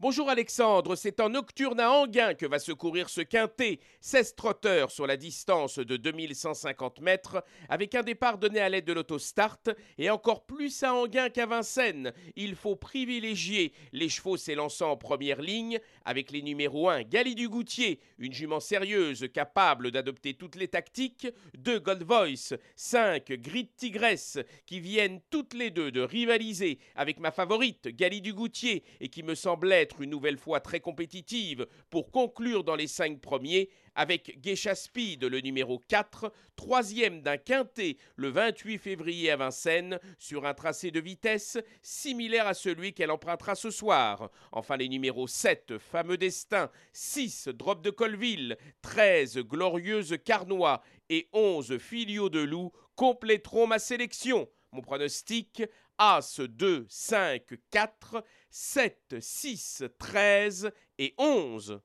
Bonjour Alexandre, c'est en nocturne à Anguin que va se courir ce quintet. 16 trotteurs sur la distance de 2150 mètres, avec un départ donné à l'aide de l'autostart, et encore plus à Anguin qu'à Vincennes. Il faut privilégier les chevaux s'élançant en première ligne, avec les numéros 1 Gali du Goutier, une jument sérieuse capable d'adopter toutes les tactiques, 2 Gold Voice, 5 Grid Tigresse, qui viennent toutes les deux de rivaliser avec ma favorite Gali du Goutier, et qui me semble être une nouvelle fois très compétitive pour conclure dans les cinq premiers avec Geisha Speed, le numéro 4, troisième d'un quintet le 28 février à Vincennes sur un tracé de vitesse similaire à celui qu'elle empruntera ce soir. Enfin les numéros 7, Fameux Destin, 6, Drop de Colville, 13, Glorieuse Carnois et 11, Filio de Loup compléteront ma sélection. Mon pronostic As 2, 5, 4, 7, 6, 13 et 11.